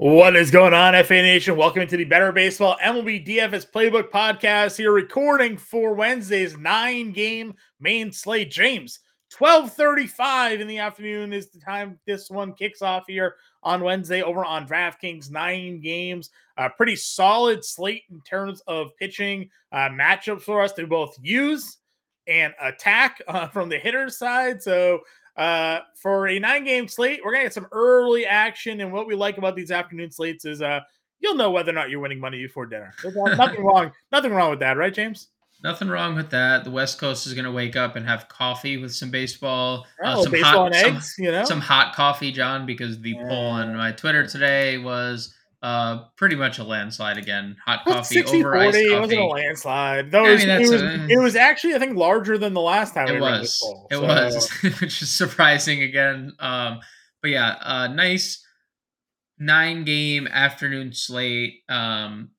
What is going on, FA Nation? Welcome to the Better Baseball MLB DFS Playbook Podcast. Here, recording for Wednesday's nine-game main slate. James, twelve thirty-five in the afternoon is the time this one kicks off here on Wednesday over on DraftKings. Nine games, a pretty solid slate in terms of pitching uh, matchups for us to both use and attack uh, from the hitter side. So uh, for a nine game slate, we're going to get some early action. And what we like about these afternoon slates is uh, you'll know whether or not you're winning money before dinner. Nothing wrong. Nothing wrong with that, right, James? Nothing wrong with that. The West Coast is going to wake up and have coffee with some baseball, uh, oh, some baseball hot, and eggs, some, you know, some hot coffee, Jon. Because the yeah. poll on my Twitter today was uh, pretty much a landslide again. Hot coffee 60, over 40, iced coffee. It wasn't a landslide. Though I mean, it, was, a, it was actually, I think, larger than the last time. It we was. Poll, it so. was, which is surprising again. Um, but yeah, uh, nice nine game afternoon slate. Um,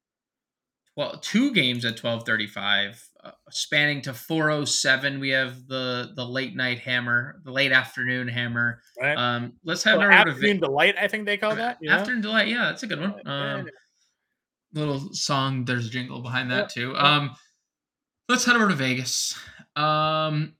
well, two games at twelve thirty five. Uh, spanning to 407 we have the the late night hammer the late afternoon hammer right. um let's have well, afternoon delight i think they call that afternoon know? delight yeah that's a good one um little song there's a jingle behind that too um let's head over to vegas um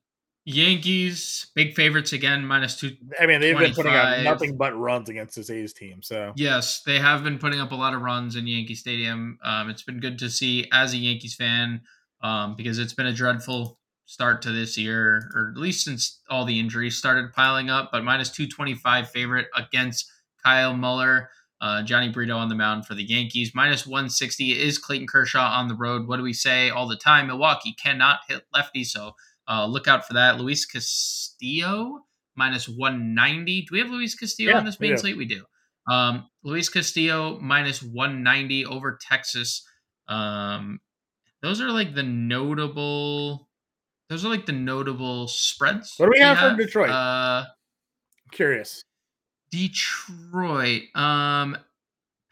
yankees big favorites again minus two i mean they've been putting up nothing but runs against this a's team so yes they have been putting up a lot of runs in yankee stadium um it's been good to see as a yankees fan um, because it's been a dreadful start to this year, or at least since all the injuries started piling up. But minus 225 favorite against Kyle Muller. Uh, Jhony Brito on the mound for the Yankees. Minus 160 is Clayton Kershaw on the road. What do we say all the time? Milwaukee cannot hit lefty, so uh, look out for that. Luis Castillo minus 190. Do we have Luis Castillo yeah, on this main slate? We do. Um, Luis Castillo minus 190 over Texas. Um, those are like the notable. Those are like the notable spreads. What do we have, have. from Detroit? Uh, curious. Detroit. Um,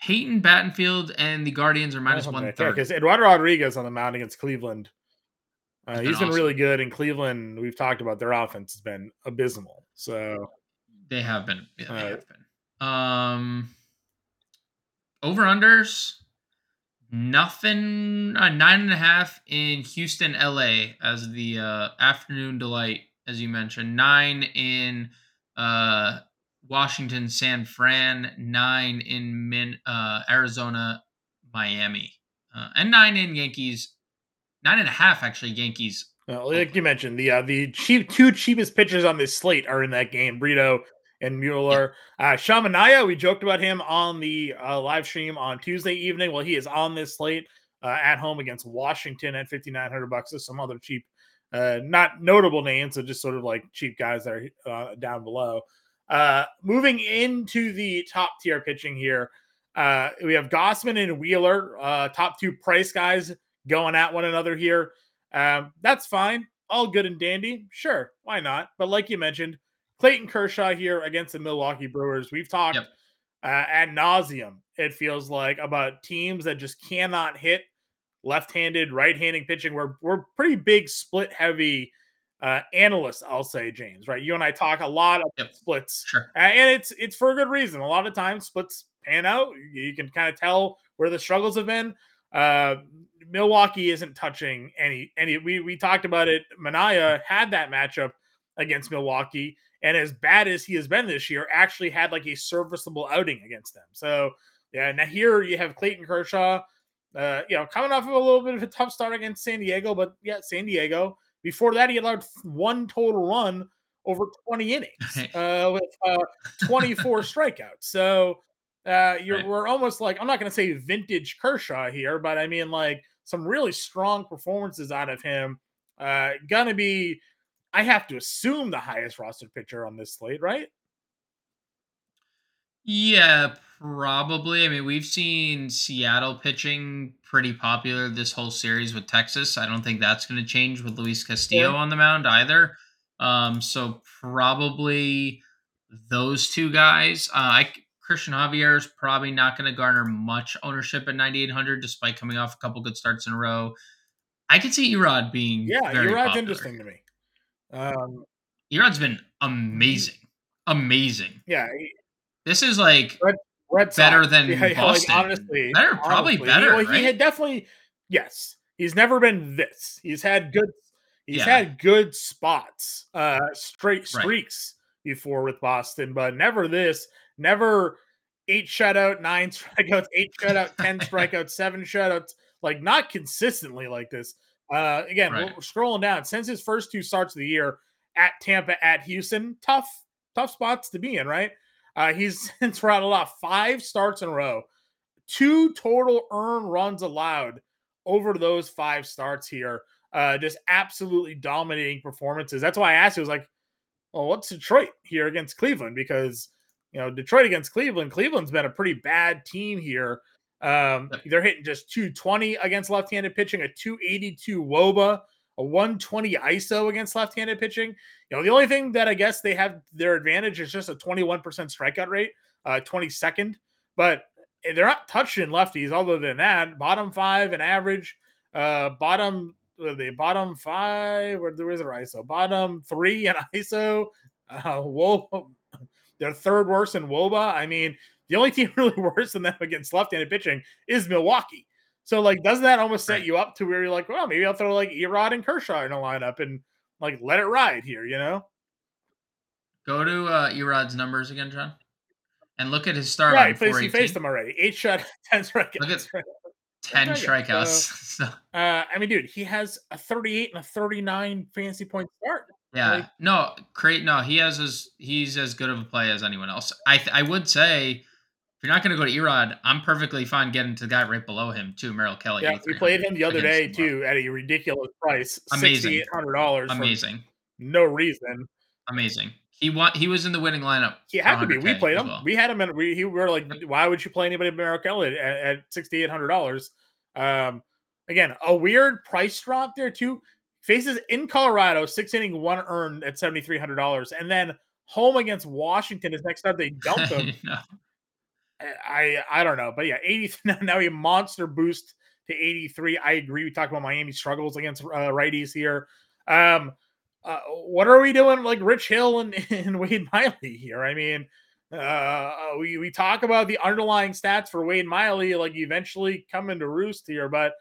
Peyton Battenfield and the Guardians are minus one thirty. Because Eduardo Rodriguez on the mound against Cleveland. Uh, he's been awesome. really good in Cleveland. We've talked about their offense has been abysmal. So they have been. Yeah, they uh, have been. Um, over unders Nothing, uh, nine and a half in Houston, LA, as the uh, afternoon delight, as you mentioned. Nine in uh, Washington, San Fran. Nine in Min, uh, Arizona, Miami, uh, and nine in Yankees. Nine and a half, actually, Yankees. Well, like you mentioned, the uh, the cheap two cheapest pitchers on this slate are in that game. Brito and Muller. Uh, Sean Manaea, we joked about him on the uh, live stream on Tuesday evening. Well, he is on this slate uh, at home against Washington at 5,900 bucks. There's some other cheap, uh, not notable names, so just sort of like cheap guys that are uh, down below. Uh, moving into the top tier pitching here, uh, we have Gausman and Wheeler, uh, top two price guys going at one another here. Um, that's fine. All good and dandy. Sure. Why not? But like you mentioned, Clayton Kershaw here against the Milwaukee Brewers. We've talked yep. uh, ad nauseum, it feels like, about teams that just cannot hit left-handed, right-handed pitching. We're we're pretty big split heavy uh, analysts, I'll say, James. Right? You and I talk a lot of yep. splits, sure. uh, and it's it's for a good reason. A lot of times, splits pan out. You can kind of tell where the struggles have been. Uh, Milwaukee isn't touching any any. We we talked about it. Manaea had that matchup against Milwaukee and as bad as he has been this year, actually had like a serviceable outing against them. So yeah, now here you have Clayton Kershaw, uh, you know, coming off of a little bit of a tough start against San Diego, but yeah, San Diego. Before that, he allowed one total run over 20 innings uh, with uh, 24 strikeouts. So uh, you're right. we're almost like I'm not going to say vintage Kershaw here, but I mean like some really strong performances out of him. Uh, gonna be I have to assume the highest rostered pitcher on this slate, right? Yeah, probably. I mean, we've seen Seattle pitching pretty popular this whole series with Texas. I don't think that's going to change with Luis Castillo yeah. on the mound either. Um, so probably those two guys. Uh, I Cristian Javier is probably not going to garner much ownership at 9,800, despite coming off a couple good starts in a row. I could see Erod being yeah, Erod's popular. interesting to me. Um, Erod's been amazing, amazing. Yeah, this is like Red Sox. better than Yeah, Boston. honestly, Better, probably honestly. better, He, well, he had definitely yes. He's never been this. He's had good. He's Yeah. had good spots, uh, straight Right. streaks before with Boston, but never this. Never eight shutout, nine strikeouts, eight shutout, ten strikeouts, seven shutouts. Like not consistently like this. Uh, again, Right. we're scrolling down since his first two starts of the year at Tampa, at Houston, tough, tough spots to be in, right? Uh, he's since rattled off five starts in a row, two total earned runs allowed over those five starts here. Uh, just absolutely dominating performances. That's why I asked you, I was like, well, what's Detroit here against Cleveland? Because you know, Detroit against Cleveland, Cleveland's been a pretty bad team here. Um, they're hitting just 220 against left-handed pitching, a 282 Woba, a 120 ISO against left-handed pitching. You know, the only thing that I guess they have their advantage is just a 21% strikeout rate, uh, 22nd, but they're not touching lefties. Other than that, bottom five and average, uh, bottom the bottom five. Where there is a ISO? Bottom three and ISO. Uh, whoa, they're third worst in WOBA. I mean, the only team really worse than them against left-handed pitching is Milwaukee. So, like, doesn't that almost set you up to where you're like, well, maybe I'll throw like Erod and Kershaw in a lineup and like let it ride here, you know? Go to uh, Erod's numbers again, Jon, and look at his start right, line. he faced them already. Eight shot, ten strikeouts. Look at- Ten strikeouts. So, uh, I mean, dude, he has a 38 and a 39 fantasy point start. Yeah, Like- no, Crate. No, he has as he's as good of a play as anyone else. I th- I would say if you're not going to go to Erod, I'm perfectly fine getting to the guy right below him too, Merrill Kelly. Yeah, we played him the other day too at a ridiculous price, Amazing. sixty eight hundred dollars Amazing, no reason. amazing. He want he was in the winning lineup. He had to be. We played him. well. We had him, and we he were like, why would you play anybody but Kelly, at, at sixty eight hundred dollars? Um, again, a weird price drop there too. Faces in Colorado, six inning, one earned at seventy three hundred dollars, and then home against Washington is next time they dump him. No. I I don't know, but yeah, eighty now a monster boost to eighty three. I agree. We talked about Miami struggles against uh, righties here. Um, uh, what are we doing like Rich Hill and, and Wade Miley here? I mean, uh, we we talk about the underlying stats for Wade Miley like eventually coming to roost here, but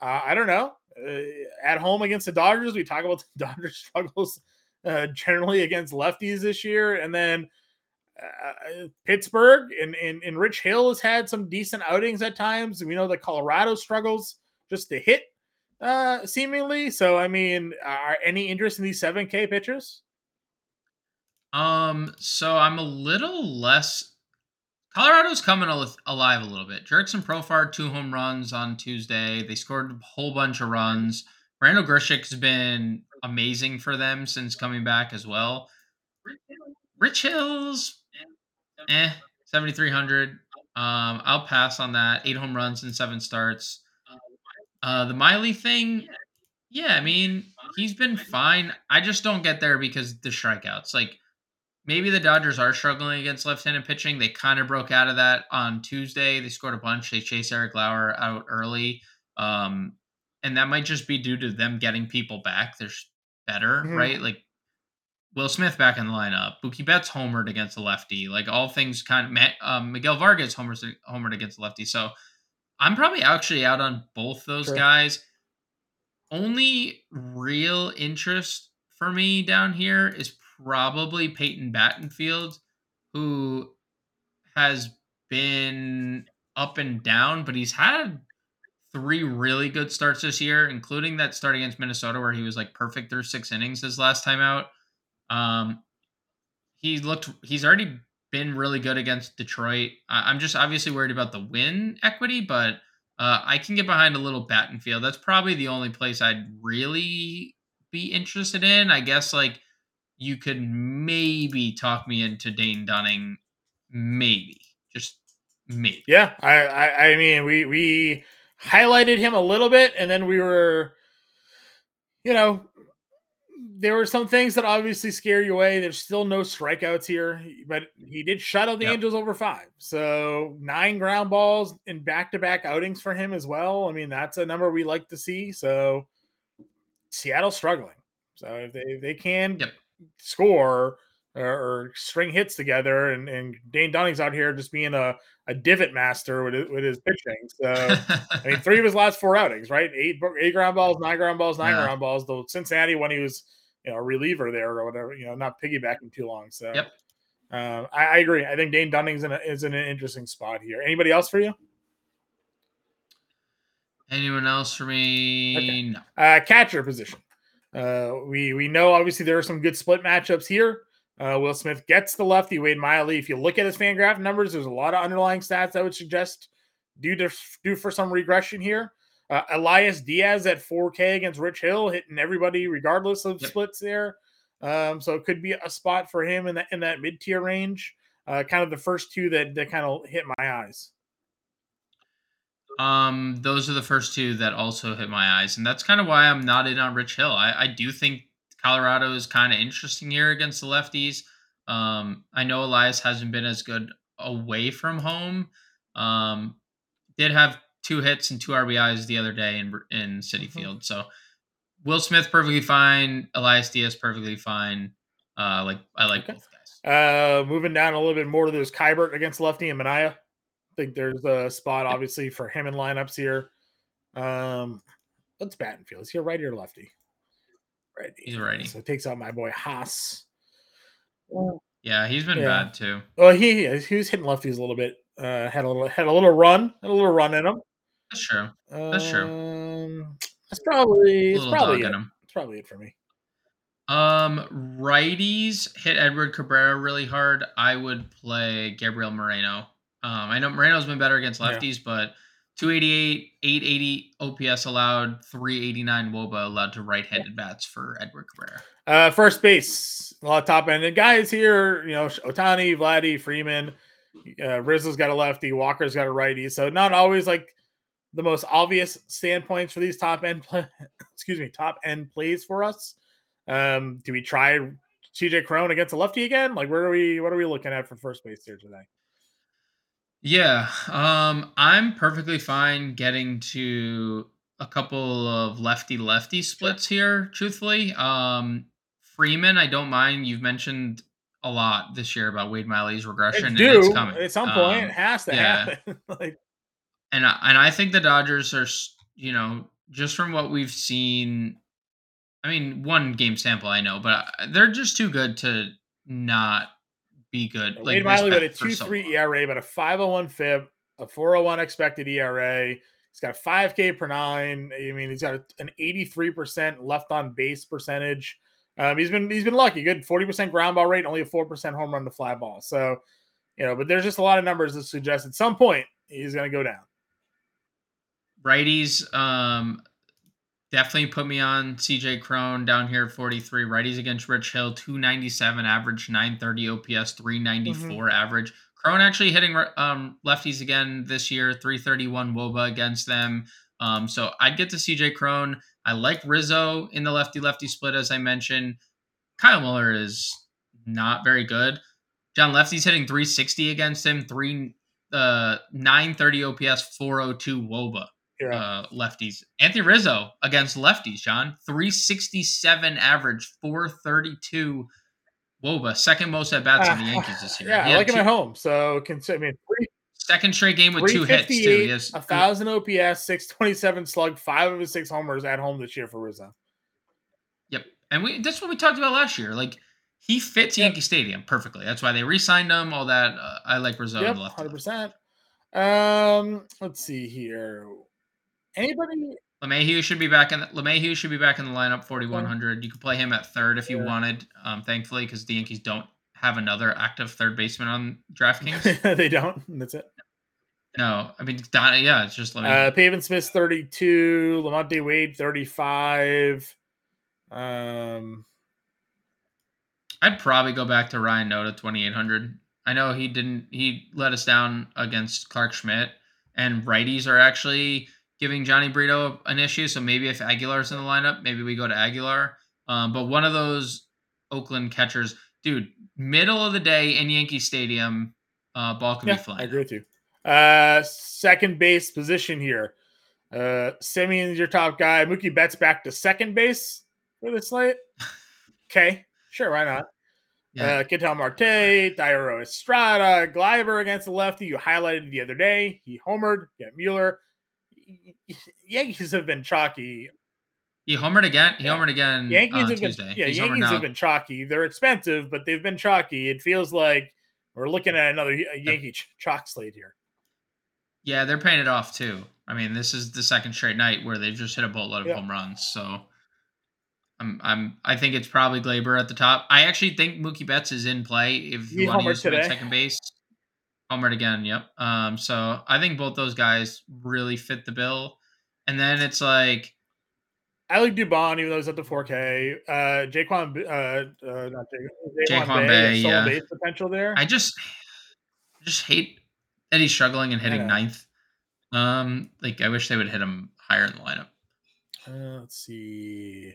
uh, I don't know. Uh, at home against the Dodgers, we talk about the Dodgers struggles uh, generally against lefties this year, and then uh, Pittsburgh and, and and Rich Hill has had some decent outings at times. We know that Colorado struggles just to hit, uh, seemingly. So, I mean, are any interest in these seven K pitchers? Um, so I'm a little less. Colorado's coming al- alive a little bit. Jurickson Profar two home runs on Tuesday. They scored a whole bunch of runs. Randal Grichuk's been amazing for them since coming back as well. Rich Hills, eh, 7,300. Um, I'll pass on that. Eight home runs and seven starts. Uh, the Miley thing, yeah, I mean, he's been fine. I just don't get there because the strikeouts. Like, maybe the Dodgers are struggling against left-handed pitching. They kind of broke out of that on Tuesday. They scored a bunch. They chased Eric Lauer out early. Um, and that might just be due to them getting people back. They're better, Mhm. right? Like Will Smith back in the lineup. Mookie Betts homered against the lefty. Like all things kind of Matt, um, Miguel Vargas homers homered against the lefty. So I'm probably actually out on both those Sure. guys. Only real interest for me down here is probably Peyton Battenfield, who has been up and down, but he's had three really good starts this year, including that start against Minnesota where he was like perfect through six innings his last time out. Um, he looked he's already been really good against Detroit. I, I'm just obviously worried about the win equity, but uh, I can get behind a little Battenfield. That's probably the only place I'd really be interested in. I guess like you could maybe talk me into Dane Dunning, maybe just maybe. Yeah, I, I, I mean, we we highlighted him a little bit, and then we were, you know, there were some things that obviously scare you away. There's still no strikeouts here, but he did shut out the Yep. Angels over five. So nine ground balls in back-to-back outings for him as well. I mean, that's a number we like to see. So Seattle struggling. So if they if they can Yep. Score, or, or string hits together, and, and Dane Dunning's out here just being a, a divot master with his, with his pitching. So I mean, three of his last four outings, right? Eight eight ground balls, nine ground balls, nine yeah. ground balls. Though Cincinnati when he was you know a reliever there or whatever, you know, not piggybacking too long. So yep. Um, I, I, agree. I think Dane Dunning's in a, is in an interesting spot here. Anybody else for you? Anyone else for me? Okay. No. Uh, catcher position. Uh, we we know obviously there are some good split matchups here. Uh, Will Smith gets the lefty Wade Miley. If you look at his fan Fangraph numbers, there's a lot of underlying stats that would suggest due to due for some regression here. Uh, Elias Diaz at 4K against Rich Hill, hitting everybody regardless of splits there. Um, so it could be a spot for him in that in that mid tier range. Uh, kind of the first two that that kind of hit my eyes. Um, those are the first two that also hit my eyes, and that's kind of why I'm not in on Rich Hill. I, I do think Colorado is kind of interesting here against the lefties. Um, I know Elias hasn't been as good away from home. Um, did have two hits and two RBIs the other day in in Citi mm-hmm. Field. So Will Smith perfectly fine. Elias Diaz perfectly fine. Uh, like I like okay. both guys. Uh, moving down a little bit more to this Keibert against lefty and Manaea. I think there's a spot obviously for him in lineups here. Um, let's Battenfield. Is he a righty or lefty? Righty. He's righty. So it takes out my boy Haase. Yeah, he's been yeah. bad too. Well, he he was hitting lefties a little bit. Uh, had a little had a little run, had a little run in him. That's true. That's true. Um, that's probably it's probably it. It's probably it for me. Um, righties hit Edward Cabrera really hard. I would play Gabriel Moreno. Um, I know Moreno's been better against lefties, yeah. but 288, 880 OPS allowed, 389 Woba allowed to right-handed bats for Edward Cabrera. Uh, first base, a lot of top end guys here. You know, Ohtani, Vladdy, Freeman. Uh, Rizzo's got a lefty. Walker's got a righty. So not always like the most obvious standpoints for these top end, play, excuse me, top end plays for us. Um, do we try CJ Cron against a lefty again? Like, where are we? What are we looking at for first base here today? Yeah, um, I'm perfectly fine getting to a couple of lefty lefty splits sure. here. Truthfully, um, Freeman, I don't mind. You've mentioned a lot this year about Wade Miley's regression. It's due at some point. Um, it has to yeah. happen. like and I, and I think the Dodgers are, you know, just from what we've seen. I mean, one game sample, I know, but they're just too good to not be good. Like Wade Miley with a two three ERA, but a 501 FIP, a 401 expected ERA. He's got a five K per nine. I mean, he's got an eighty three percent left on base percentage. Um, he's been he's been lucky. Good forty percent ground ball rate, only a four percent home run to fly ball. So, you know, but there's just a lot of numbers that suggest at some point he's going to go down righties um definitely put me on CJ Cron down here 43 righties against Rich Hill 297 average 930 OPS 394 mm-hmm. average. Cron actually hitting um, lefties again this year 331 Woba against them. Um, so I'd get to CJ Cron I like Rizzo in the lefty lefty split as I mentioned. Kyle Muller is not very good. Jon Lefty's hitting 360 against him 3 uh 930 OPS 402 Woba. Uh, lefties. Anthony Rizzo against lefties, Jon. 367 average, 432 Woba, second most at bats uh, on the Yankees this year. Yeah, I like two, him at home. So, can, I mean, three, second straight game with two hits, too. He has a thousand OPS, 627 slug, five of his six homers at home this year for Rizzo. Yep. And we that's what we talked about last year. Like, he fits yep. Yankee Stadium perfectly. That's why they re signed him, all that. Uh, I like Rizzo yep, 100%. Um, let's see here. Anybody? LeMahieu should be back in. The, LeMahieu should be back in the lineup. Forty one hundred. You could play him at third if you yeah. wanted. Um, thankfully, because the Yankees don't have another active third baseman on DraftKings. they don't. That's it. No, I mean, yeah, it's just LeMahieu. Uh, Pavin Smith thirty two. LaMonte Wade thirty five. Um, I'd probably go back to Ryan Noda twenty eight hundred. I know he didn't. He let us down against Clarke Schmidt, and righties are actually giving Jhony Brito an issue. So maybe if Aguilar's in the lineup, maybe we go to Aguilar. Um, but one of those Oakland catchers, dude, middle of the day in Yankee Stadium, uh, ball can yeah, be flying. I agree with you. Uh, second base position here. Uh, Semien's your top guy. Mookie Betts back to second base for the slate. Okay, sure, why not? Yeah. Uh, Ketel Marte, Thairo Estrada, Gleyber against the lefty. You highlighted the other day. He homered. Get Muller. Yankees have been chalky. He homered again. He yeah. homered again. Uh, Yankees have been yeah. Yankees have been chalky. They're expensive, but they've been chalky. It feels like we're looking at another uh, Yankee chalk slate here. Yeah, they're paying it off too. I mean, this is the second straight night where they've just hit a boatload of yeah. home runs. So I'm I'm I think it's probably Gleyber at the top. I actually think Mookie Betts is in play if you want to use him at second base. Homered again, yep. Um, so I think both those guys really fit the bill. And then it's like I like Dubon, even though he's at the 4K. Uh, Jaquan, uh, uh, not Jaquan, Jaquan Bay, yeah. base potential there. I just, just hate that he's struggling and hitting ninth. Um, like I wish they would hit him higher in the lineup. Uh, let's see.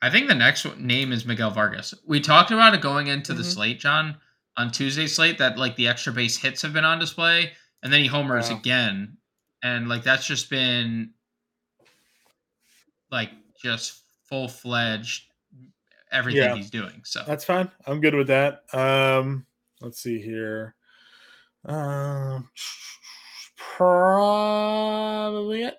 I think the next name is Miguel Vargas. We talked about it going into mm-hmm. the slate, Jon, on Tuesday slate that like the extra base hits have been on display, and then he homers wow. again, and like that's just been like just full fledged everything yeah. he's doing. So that's fine. I'm good with that. Um, let's see here. Um, probably it.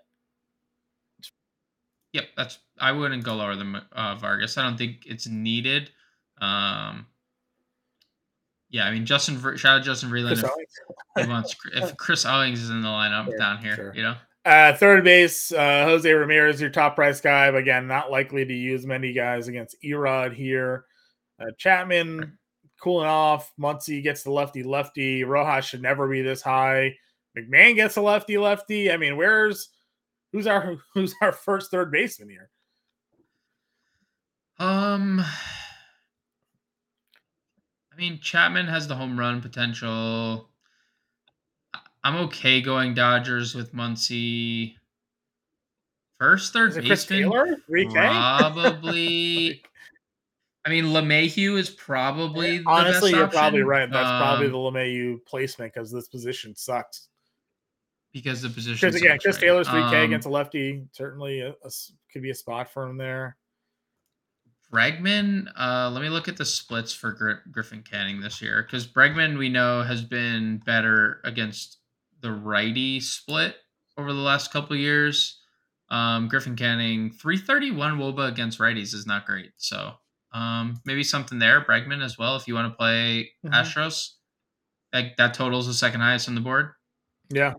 Yep, that's. I wouldn't go lower than uh, Vargas. I don't think it's needed. Um, yeah, I mean Justin. Shout out Justin Vreeland if, wants, if Chris Owings is in the lineup sure, down here. Sure. You know. Uh, third base, uh, Jose Ramirez, your top price guy, but again, not likely to use many guys against Erod here. Uh, Chapman cooling off. Muncy gets the lefty lefty. Rojas should never be this high. McMahon gets a lefty lefty. I mean, where's who's our who's our first third baseman here? Um, I mean, Chapman has the home run potential. I'm okay going Dodgers with Muncy. First, third baseman, probably. I mean, LeMahieu is probably honestly. you're option. probably right. That's um, probably the LeMahieu placement because this position sucks. Because the position. Because again, Chris right. Taylor's three K um, against a lefty certainly a, a, could be a spot for him there. Bregman, uh, let me look at the splits for Gr- Griffin Canning this year because Bregman we know has been better against the righty split over the last couple years. Um, Griffin Canning, 331 Woba against righties is not great. So um, maybe something there. Bregman as well, if you want to play mm-hmm. Astros. Like that totals the second highest on the board. Yeah.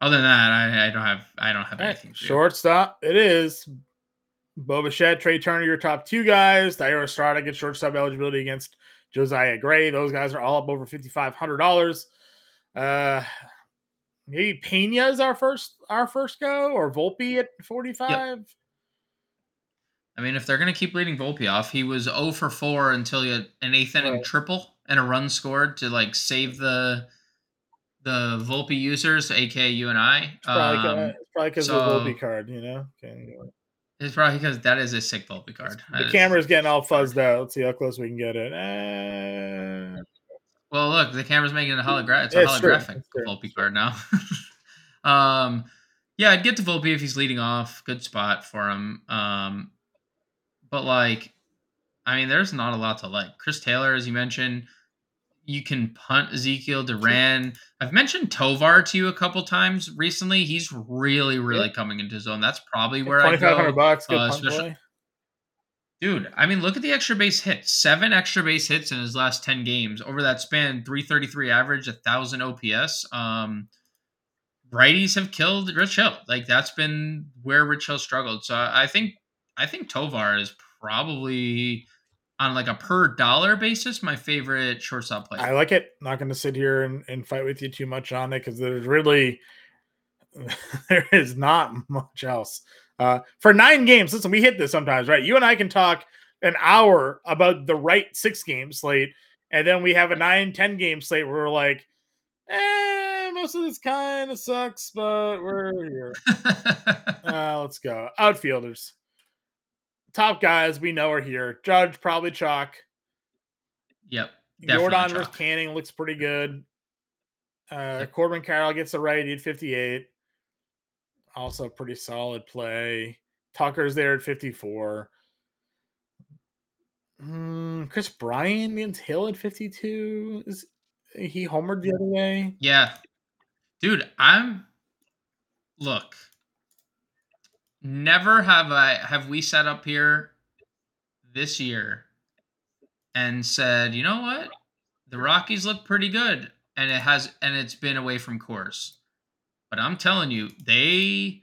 Other than that, I, I don't have I don't have anything. Shortstop, it is. Bo Bichette, Trea Turner, your top two guys. Thairo Estrada gets shortstop eligibility against Josiah Gray. Those guys are all up over fifty five hundred dollars. Uh, maybe Pena is our first our first go, or Volpe at forty five. Yep. I mean, if they're going to keep leading Volpe off, he was 0 for 4 until he had an eighth inning right. triple and a run scored to like save the the Volpe users, aka you and I. It's probably because um, of the Volpe card, you know. Okay. It's probably because that is a sick Volpe card. The camera's getting all fuzzed out. Let's see how close we can get it. Eh. Well, look, the camera's making it a holographic. It's a it's holographic Volpe card now. um, yeah, I'd get to Volpe if he's leading off. Good spot for him. Um, but like, I mean, there's not a lot to like. Chris Taylor, as you mentioned, you can punt Ezequiel Duran. I've mentioned Tovar to you a couple times recently. He's really, really coming into zone. That's probably where I go. Bucks, uh, especially, dude. I mean, look at the extra base hits. Seven extra base hits in his last ten games. Over that span, three thirty three average, a thousand OPS. Um, righties have killed Rich Hill. Like that's been where Rich Hill struggled. So I think I think Tovar is probably on like a per dollar basis my favorite shortstop player. I like it. Not going to sit here and, and fight with you too much on it because there's really there is not much else. Uh, for nine games, listen, we hit this sometimes, right? You and I can talk an hour about the right six game slate, and then we have a nine ten game slate where we're like, eh, most of this kind of sucks, but we're here. uh, let's go. Outfielders top guys we know are here. Judge probably chalk. Yep. Yordan versus Canning looks pretty good. Uh, yep. Corbin Carroll gets a right at 58. Also pretty solid play. Tucker's there at 54. Mm, Kris Bryant against Hill at 52. Is he homered the other way? Yeah. Dude, I'm look. Never have I have we set up here this year and said, you know what? The Rockies look pretty good. And it has and it's been away from course. But I'm telling you, they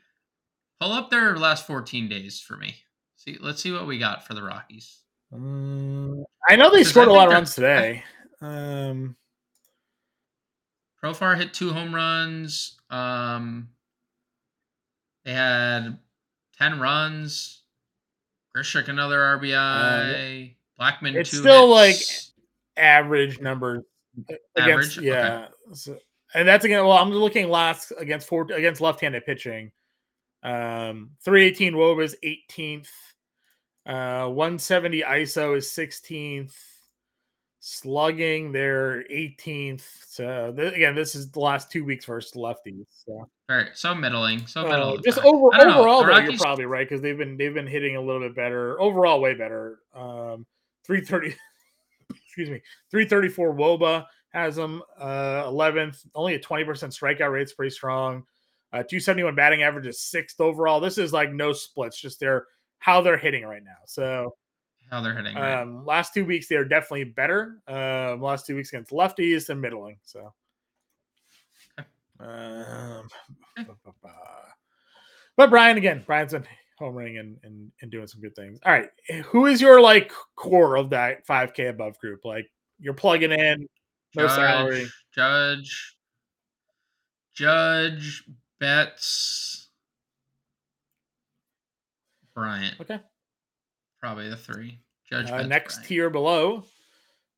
pull up their last 14 days for me. See, let's see what we got for the Rockies. Um, I know they scored a lot of runs today. Um, Profar hit two home runs. Um, they had 10 runs. Grichuk another RBI. Uh, Blackmon it's two still hits. like average numbers against Average? yeah. So, and that's again. Well, I'm looking last against four against left-handed pitching. Um, 318 Woba's 18th. Uh, 170 ISO is 16th. Slugging, they're 18th. So th- again, this is the last two weeks versus lefties. So, Very so middling. So Uh, middle. just over I don't know, overall, though, you're probably right because they've been they've been hitting a little bit better overall, way better. Um, 330. excuse me, 334 Woba has them uh 11th, only a 20% strikeout rate. rate's pretty strong. Uh 271 batting average is sixth overall. This is like no splits, just their how they're hitting right now. So how they're hitting. right? um last two weeks they're definitely better. Um last two weeks against lefties and middling. So um but Brian again, Brian's been homering and, and and doing some good things. All right. Who is your like core of that 5k above group? Like you're plugging in no salary. Judge, Judge, Betts, Bryant. Okay. Probably the three. Judge. Uh, next tier below.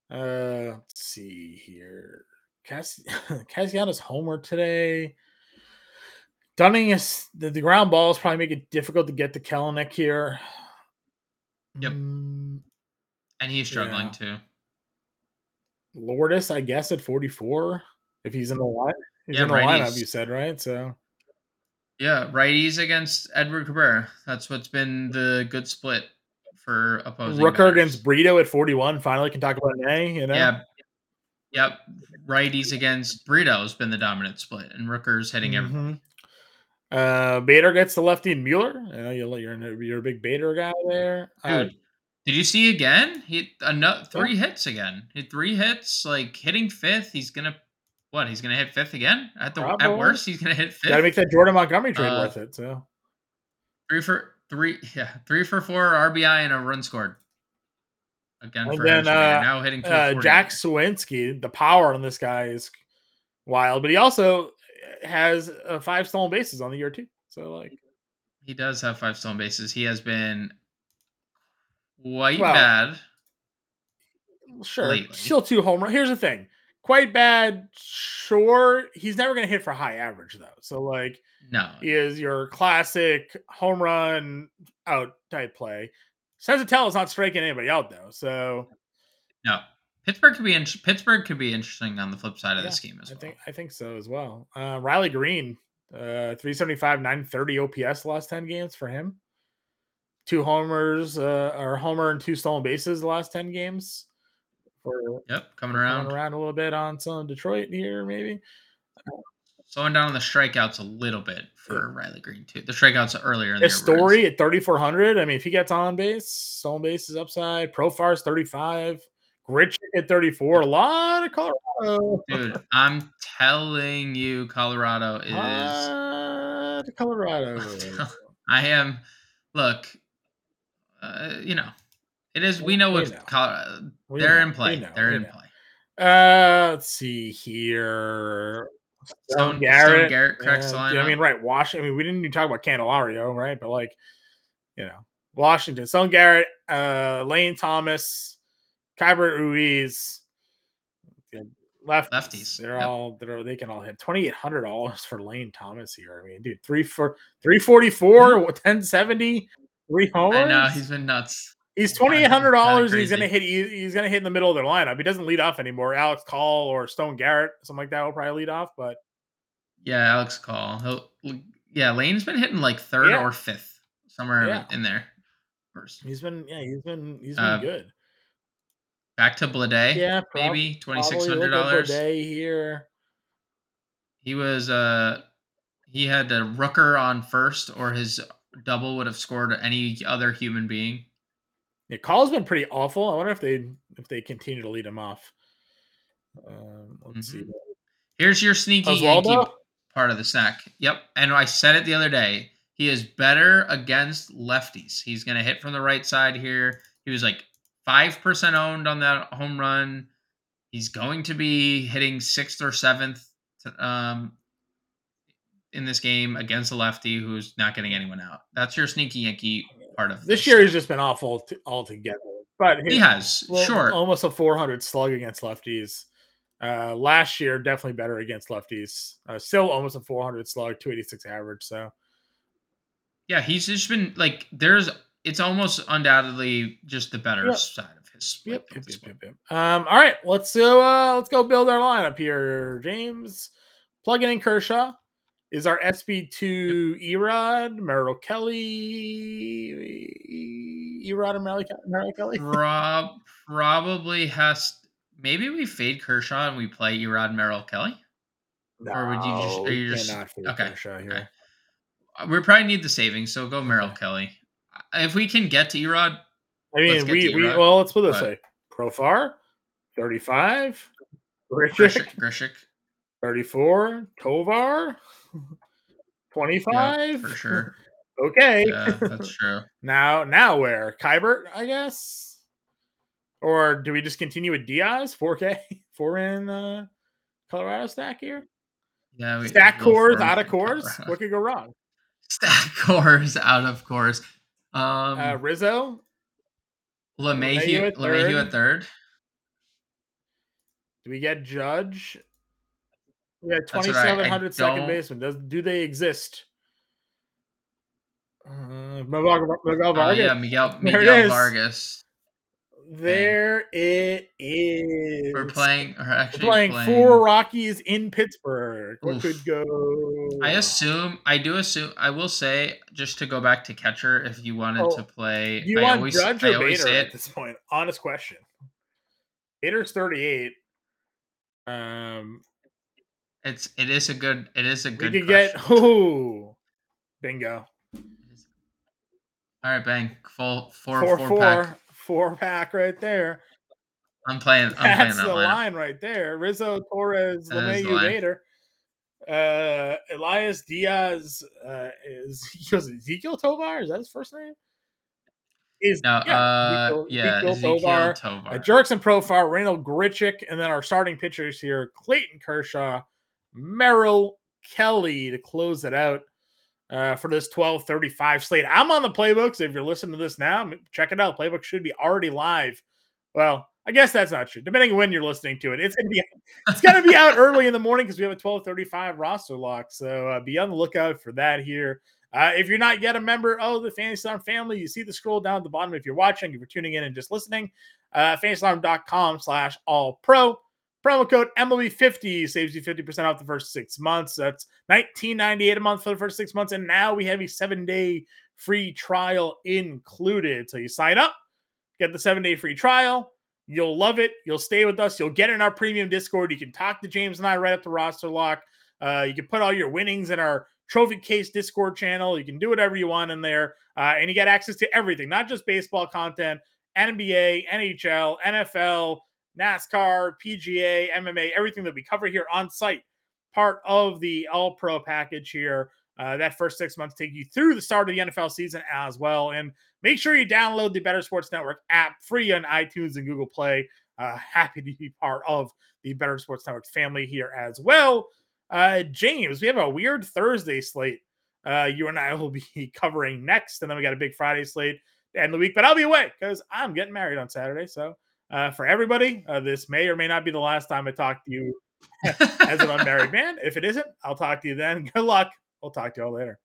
Uh, let's see here. Cass- Cassiano's homer today. Dunning is the, the ground balls probably make it difficult to get to Kelenic here. Yep. Mm, and he's struggling yeah. too. Lourdes, I guess, at 44. If he's in the line, he's Yeah, in the lineup, you said, right? So Yeah, righties against Edward Cabrera. That's what's been the good split for opposing. Rooker against Brito at 41. Finally can talk about an A, you know? Yeah. Yep. Righties against Brito has been the dominant split, and Rooker's hitting everybody. Mhm. Uh, Bader gets the lefty and Muller. You know, you're, you're, a- you're a big Bader guy there. Uh, Dude, did you see again? He another three hits again. He three hits, like hitting fifth. He's gonna what? He's gonna hit fifth again. At the at worst, he's gonna hit fifth. Got to make that Jordan Montgomery trade Uh, worth it. So three for three. Yeah, three for four RBI and a run scored. Again And for then, uh, now hitting uh, Jack Suwinski, the power on this guy is wild, but he also has uh, five stolen bases on the year too. So like, He does have five stolen bases. He has been quite Well, bad. sure, Lately. still two home run. Here's the thing, quite bad. Sure, he's never going to hit for high average though. So like, No, he is your classic home run out type play. Senzatela is not striking anybody out though. So no. Pittsburgh could be in- Pittsburgh could be interesting on the flip side of Yeah, this game as I well. think I think so as well. Uh, Riley Greene, uh, 375, 930 OPS the last 10 games for him. Two homers, uh, or homer and two stolen bases the last 10 games. For Yep, coming around coming around. a little bit on some Detroit here, maybe. Slowing down on the strikeouts a little bit for Riley Greene too. The strikeouts earlier in the His year were story at 3,400. I mean, if he gets on base, stolen bases upside. Profar's 35. Grichuk at 34. A lot of Colorado. Dude, I'm telling you, Colorado is. of Colorado. I am. Look, uh, you know, it is. We know what. Colorado. We They're know, in play. They're we in know. play. Uh, let's see here. Stone, Garrett, Stone Garrett cracks the Yeah. I mean, right. Wash. I mean, we didn't even talk about Candelario, right? But like, you know, Washington, Stone Garrett, uh, Lane Thomas, Keibert Ruiz, good lefties. Lefties, They're yep. all they're, they can all hit twenty eight hundred dollars for Lane Thomas here. I mean, dude, three for three forty four, ten seventy, three homers. I know he's been nuts. He's twenty eight hundred dollars. He's gonna hit. He's gonna hit in the middle of their lineup. He doesn't lead off anymore. Alex Call or Stone Garrett, something like that, will probably lead off. But Yeah, Alex Call. He'll, yeah, Lane's been hitting like third Yeah. or fifth, somewhere Yeah. in there. First. he's been, yeah, he's been, he's been Uh, good. Back to Bleday. Yeah, prob- maybe twenty six hundred dollars. Bleday here. He was uh he had a rooker on first, or his double would have scored any other human being. Yeah, Call's been pretty awful. I wonder if they if they continue to lead him off. Um, let's see. Mhm. Here's your sneaky Oswaldo? Yankee part of the snack. Yep. And I said it the other day. He is better against lefties. He's going to hit from the right side here. He was like 5% owned on that home run. He's going to be hitting sixth or seventh um, in this game against a lefty who's not getting anyone out. That's your sneaky Yankee part of This the year has just been awful altogether. But He has, well, sure. almost a 400 slug against lefties. Uh, last year, definitely better against lefties. Uh, still almost a 400 slug, 286 average. So Yeah, he's just been like there's it's almost undoubtedly just the better Yep. side of his. Yep, yep, yep, yep. Um, all right, let's go. Uh, let's go build our lineup here, James. Plugging in Kershaw is our SB2 Erod, Merrill Kelly, Erod and Merrill, Kelly. Rob probably has maybe we fade Kershaw and we play Erod Merrill Kelly. Or would you just? Are you just- okay, Kershaw here. okay. Uh, We probably need the savings, so go Merrill Okay. Kelly. Uh, If we can get to Erod, I mean, we, we well, let's put this way: Profar, thirty-five, Grichuk, Grichuk, thirty-four, Tovar, twenty-five. for sure. Okay. Yeah, that's true. Now, now where? Keibert, I guess. Or do we just continue with Diaz? 4K, four in uh, Colorado stack here. Yeah, we Stack cores, out of cores. What could go wrong? Stack cores out of course. Um, Uh, Rizzo, LeMahieu, LeMahieu at LeMahieu at third. do we get Judge? We got That's what I- I 2,700 second don't- baseman. Does do they exist? Uh, Miguel, Miguel Uh, Vargas. yeah, Miguel There Miguel is. Vargas. There it is. We're playing. Or We're actually playing, four Rockies in Pittsburgh. What Oof. could go? I assume. I do assume. I will say just to go back to catcher. If you wanted Oh, to play, you I want always, Judge I or always Bader say at this point? Honest question. Bader's 38. Um, It's it is a good. It is a we good. could crush. get oh, bingo. All right, bang. Full four Four, four, four, pack. four pack right there. I'm playing. I'm playing That's that the lineup. line right there. Rizzo, Torres, That the LeMahieu, Uh, Elias Diaz uh, is he goes Ezequiel Tovar. Is that his first name? Is No, uh, Ezequiel- yeah, Ezequiel Ezequiel Tovar. Tovar. Uh, Jurickson Profar, Randal Grichuk, and then our starting pitchers here: Clayton Kershaw, Merrill Kelly to close it out uh, for this 12:35 slate. I'm on the playbooks. If you're listening to this now, check it out. Playbook should be already live. Well, I guess that's not true. Depending on when you're listening to it, it's gonna be it's gonna be out early in the morning because we have a 12:35 roster lock. So uh, be on the lookout for that here. Uh, if you're not yet a member of the Fantasy Alarm family, you see the scroll down at the bottom if you're watching, if you're tuning in and just listening. Uh, fantasyalarm.com slash all pro. Promo code MLB50 saves you 50% off the first six months. That's $19.98 a month for the first six months. And now we have a seven day free trial included. So you sign up, get the seven day free trial. You'll love it. You'll stay with us. You'll get in our premium Discord. You can talk to James and I right at the roster lock. Uh, you can put all your winnings in our trophy case Discord channel. You can do whatever you want in there. Uh, and you get access to everything, not just baseball content, NBA, NHL, NFL, NASCAR, PGA, MMA, everything that we cover here on site. Part of the All Pro package here. Uh, that first six months take you through the start of the NFL season as well. And make sure you download the Better Sports Network app free on iTunes and Google Play. Uh, happy to be part of the Better Sports Network family here as well. Uh, James, we have a weird Thursday slate. Uh, you and I will be covering next, and then we got a big Friday slate to end the week. But I'll be away because I'm getting married on Saturday. So uh, for everybody, uh, this may or may not be the last time I talk to you as an unmarried man. If it isn't, I'll talk to you then. Good luck. We'll talk to you all later.